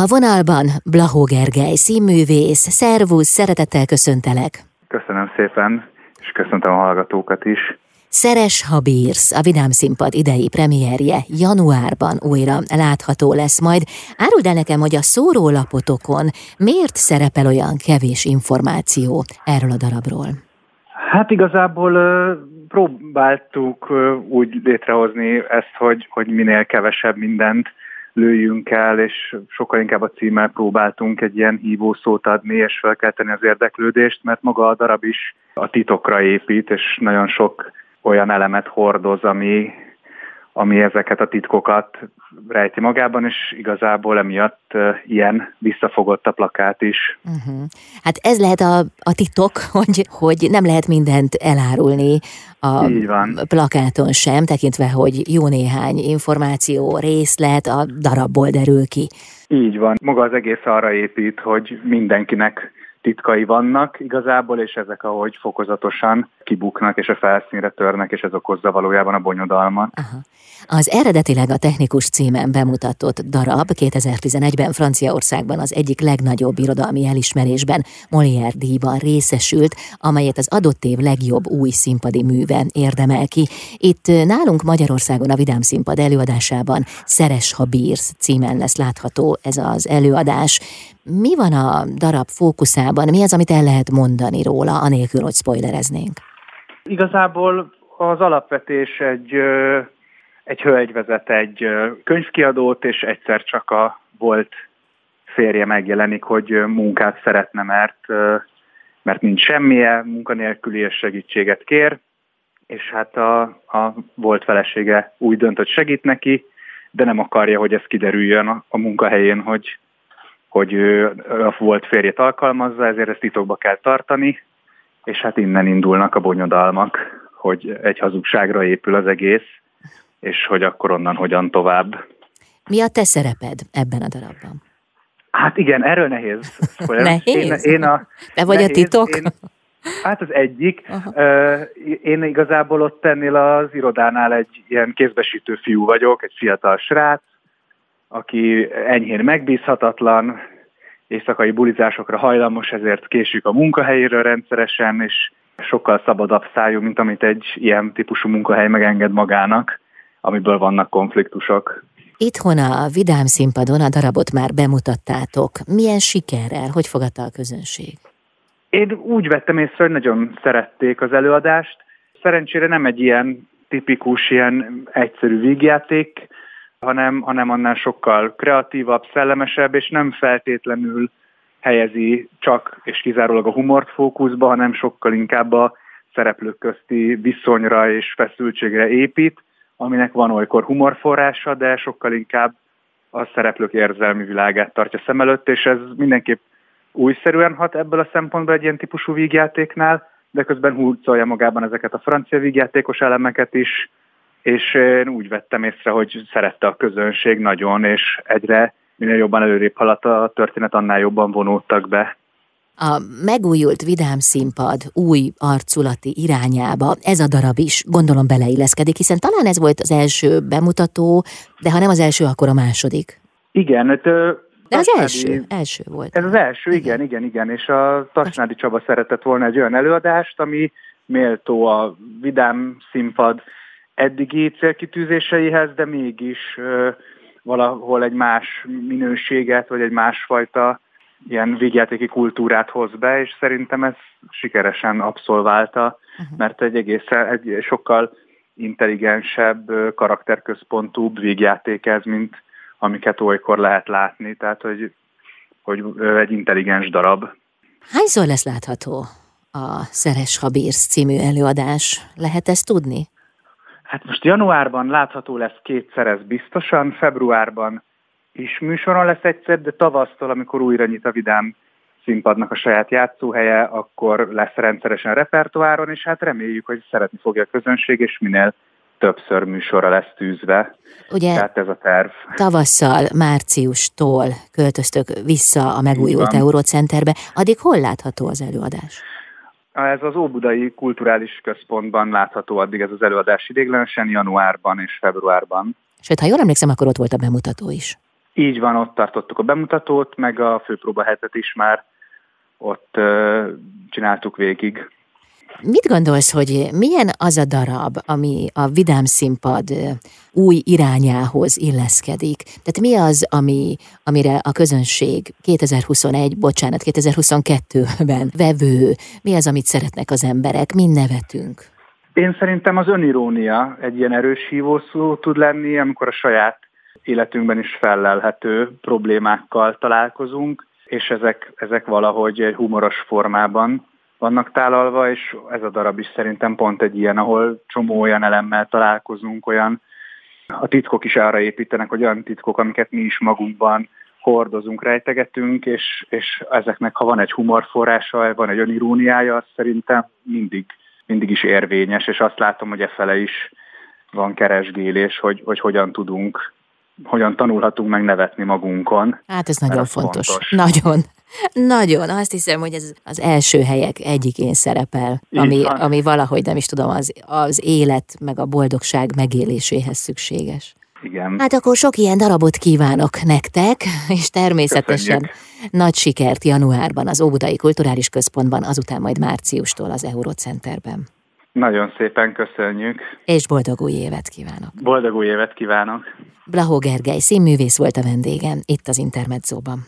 A vonalban Blahó Gergely, színművész, szervusz, szeretettel köszöntelek. Köszönöm szépen, és köszöntöm a hallgatókat is. Szeres, ha bírsz, a Vidám Színpad idei premierje januárban újra látható lesz majd. Áruld el nekem, hogy a szórólapotokon miért szerepel olyan kevés információ erről a darabról? Hát igazából próbáltuk úgy létrehozni ezt, hogy, hogy minél kevesebb mindent lőjünk el, és sokkal inkább a címmel próbáltunk egy ilyen hívó szót adni, és felkelteni az érdeklődést, mert maga a darab is a titokra épít, és nagyon sok olyan elemet hordoz, ami, ami ezeket a titkokat rejti magában, és igazából emiatt ilyen visszafogott a plakát is. Uh-huh. Hát ez lehet a, a titok, hogy, hogy nem lehet mindent elárulni a Így van. plakáton sem, tekintve, hogy jó néhány információ, részlet a darabból derül ki. Így van. Maga az egész arra épít, hogy mindenkinek titkai vannak igazából, és ezek ahogy fokozatosan kibuknak, és a felszínre törnek, és ez okozza valójában a bonyodalmat. Aha. Az eredetileg a technikus címen bemutatott darab 2011-ben Franciaországban az egyik legnagyobb irodalmi elismerésben Molière díjban részesült, amelyet az adott év legjobb új színpadi műve érdemel ki. Itt nálunk Magyarországon a Vidám Színpad előadásában Szeres, ha bírsz címen lesz látható ez az előadás. Mi van a darab fókuszában? Mi az, amit el lehet mondani róla, anélkül, hogy spoilereznénk? Igazából az alapvetés egy, egy hölgy vezet egy könyvkiadót, és egyszer csak a volt férje megjelenik, hogy munkát szeretne, mert, mert nincs semmije, munkanélküli és segítséget kér, és hát a, a volt felesége úgy dönt, hogy segít neki, de nem akarja, hogy ez kiderüljön a, a munkahelyén, hogy, hogy ő a volt férjét alkalmazza, ezért ezt titokba kell tartani, és hát innen indulnak a bonyodalmak, hogy egy hazugságra épül az egész, és hogy akkor onnan hogyan tovább. Mi a te szereped ebben a darabban? Hát igen, erről nehéz. nehéz? Én, én a, Te vagy nehéz, a titok? Én, hát az egyik. Uh, én igazából ott ennél az irodánál egy ilyen kézbesítő fiú vagyok, egy fiatal srác, aki enyhén megbízhatatlan, éjszakai bulizásokra hajlamos, ezért késik a munkahelyéről rendszeresen, és sokkal szabadabb szájú, mint amit egy ilyen típusú munkahely megenged magának, amiből vannak konfliktusok. Itthon a Vidám színpadon a darabot már bemutattátok. Milyen sikerrel? Hogy fogadta a közönség? Én úgy vettem észre, hogy nagyon szerették az előadást. Szerencsére nem egy ilyen tipikus, ilyen egyszerű vígjáték, hanem, hanem annál sokkal kreatívabb, szellemesebb, és nem feltétlenül helyezi csak és kizárólag a humort fókuszba, hanem sokkal inkább a szereplők közti viszonyra és feszültségre épít, aminek van olykor humorforrása, de sokkal inkább a szereplők érzelmi világát tartja szem előtt, és ez mindenképp újszerűen hat ebből a szempontból egy ilyen típusú vígjátéknál, de közben hurcolja magában ezeket a francia vígjátékos elemeket is, és én úgy vettem észre, hogy szerette a közönség nagyon, és egyre minél jobban előrébb haladt a történet, annál jobban vonódtak be. A megújult vidám színpad új arculati irányába ez a darab is gondolom beleilleszkedik, hiszen talán ez volt az első bemutató, de ha nem az első, akkor a második. Igen, öt, de az első, első volt. Ez az első, igen, igen, igen, és a Tasnádi Csaba szeretett volna egy olyan előadást, ami méltó a vidám színpad eddigi célkitűzéseihez, de mégis valahol egy más minőséget, vagy egy másfajta ilyen végjátéki kultúrát hoz be, és szerintem ez sikeresen abszolválta, uh-huh. mert egy egészen, egy sokkal intelligensebb, karakterközpontúbb végjáték ez, mint amiket olykor lehet látni, tehát hogy, hogy egy intelligens darab. Hányszor lesz látható a Szeres Habírsz című előadás? Lehet ezt tudni? Hát most januárban látható lesz kétszer, ez biztosan, februárban is műsoron lesz egyszer, de tavasztól, amikor újra nyit a Vidám színpadnak a saját játszóhelye, akkor lesz rendszeresen repertoáron, és hát reméljük, hogy szeretni fogja a közönség, és minél többször műsorra lesz tűzve. Ugye Tehát ez a terv. Tavasszal, márciustól költöztök vissza a megújult Eurocenterbe. Addig hol látható az előadás? Ez az Óbudai Kulturális Központban látható addig ez az előadás idéglenesen, januárban és februárban. Sőt, ha jól emlékszem, akkor ott volt a bemutató is. Így van, ott tartottuk a bemutatót, meg a főpróba hetet is már ott uh, csináltuk végig. Mit gondolsz, hogy milyen az a darab, ami a Vidám Színpad új irányához illeszkedik? Tehát mi az, ami, amire a közönség 2021, bocsánat, 2022-ben vevő, mi az, amit szeretnek az emberek, mi nevetünk? Én szerintem az önirónia egy ilyen erős hívószó tud lenni, amikor a saját életünkben is fellelhető problémákkal találkozunk, és ezek, ezek valahogy egy humoros formában vannak tálalva, és ez a darab is szerintem pont egy ilyen, ahol csomó olyan elemmel találkozunk, olyan a titkok is arra építenek, hogy olyan titkok, amiket mi is magunkban hordozunk, rejtegetünk, és, és ezeknek, ha van egy humorforrása, van egy öniróniája, az szerintem mindig, mindig is érvényes, és azt látom, hogy e fele is van keresgélés, hogy, hogy hogyan tudunk, hogyan tanulhatunk meg nevetni magunkon. Hát ez nagyon fontos. fontos. Nagyon. Nagyon, azt hiszem, hogy ez az első helyek egyikén szerepel, ami, ami valahogy nem is tudom, az, az élet meg a boldogság megéléséhez szükséges. Igen. Hát akkor sok ilyen darabot kívánok nektek, és természetesen Köszönjük. nagy sikert januárban az Óbudai Kulturális Központban, azután majd márciustól az Eurocenterben. Nagyon szépen köszönjük. És boldog új évet kívánok. Boldog új évet kívánok. Blahó Gergely színművész volt a vendégem itt az Intermedzóban.